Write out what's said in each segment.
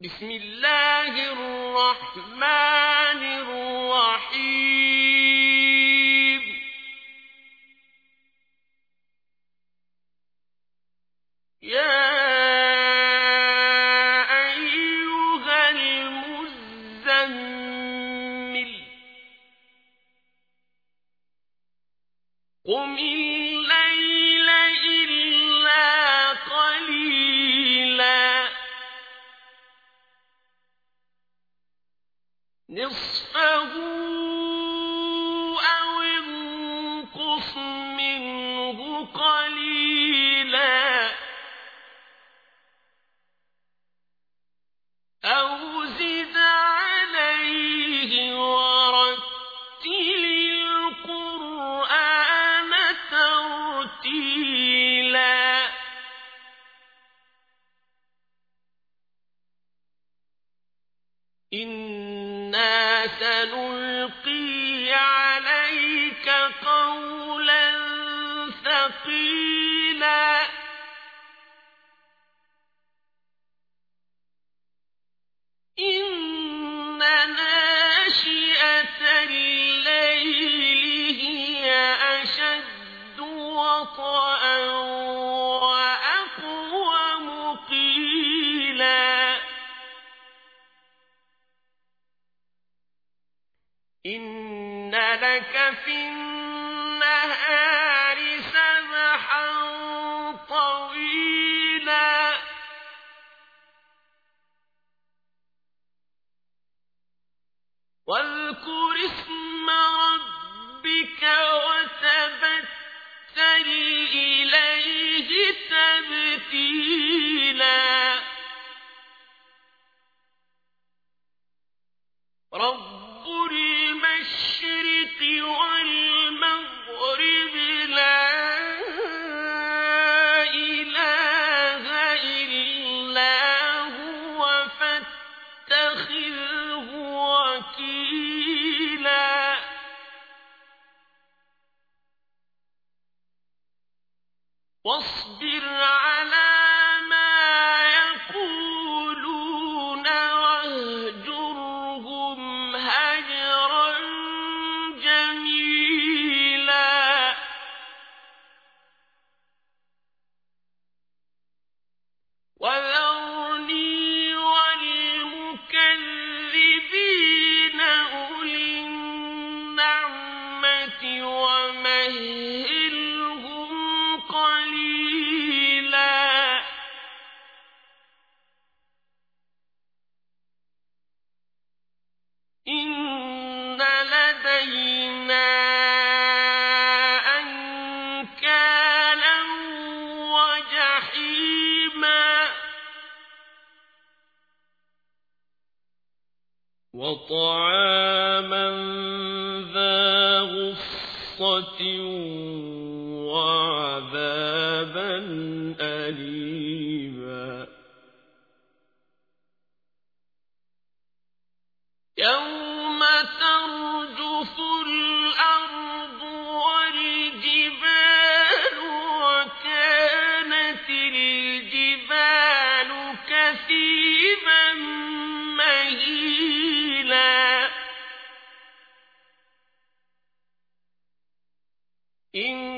بسم الله الرحمن الرحيم. يا أيها المزمل قم إليه نِّصْفَهُ أطاع بسبتي قَصَّةٍ إن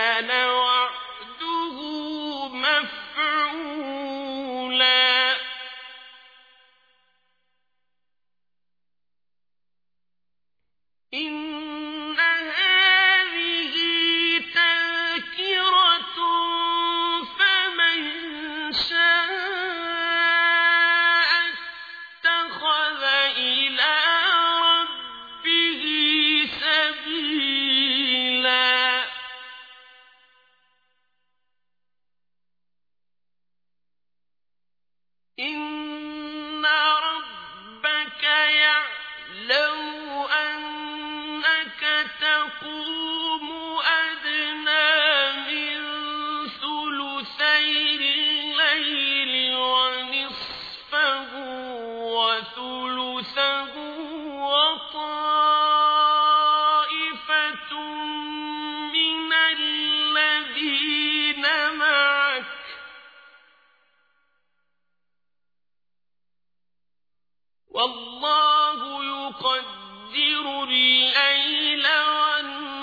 إن والله يقدر الليل والنهار.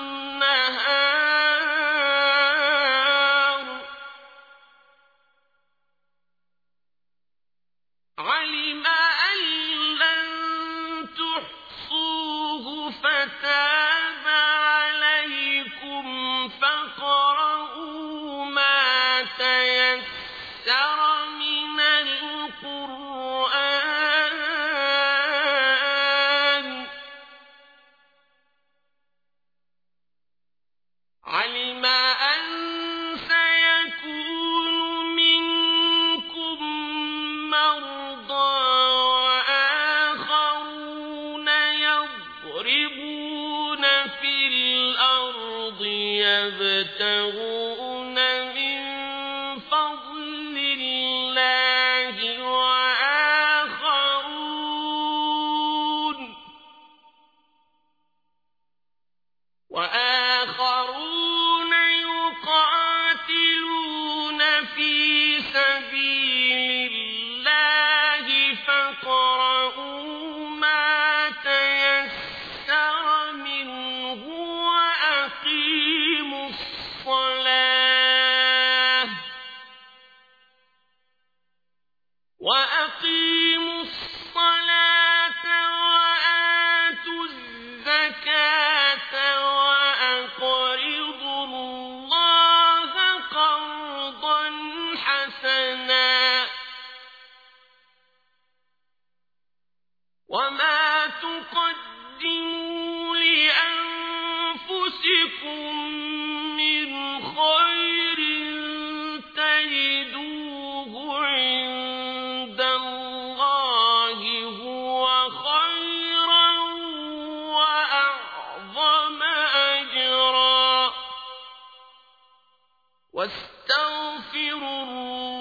يضربون في الأرض يبتغون يستغفر الرسول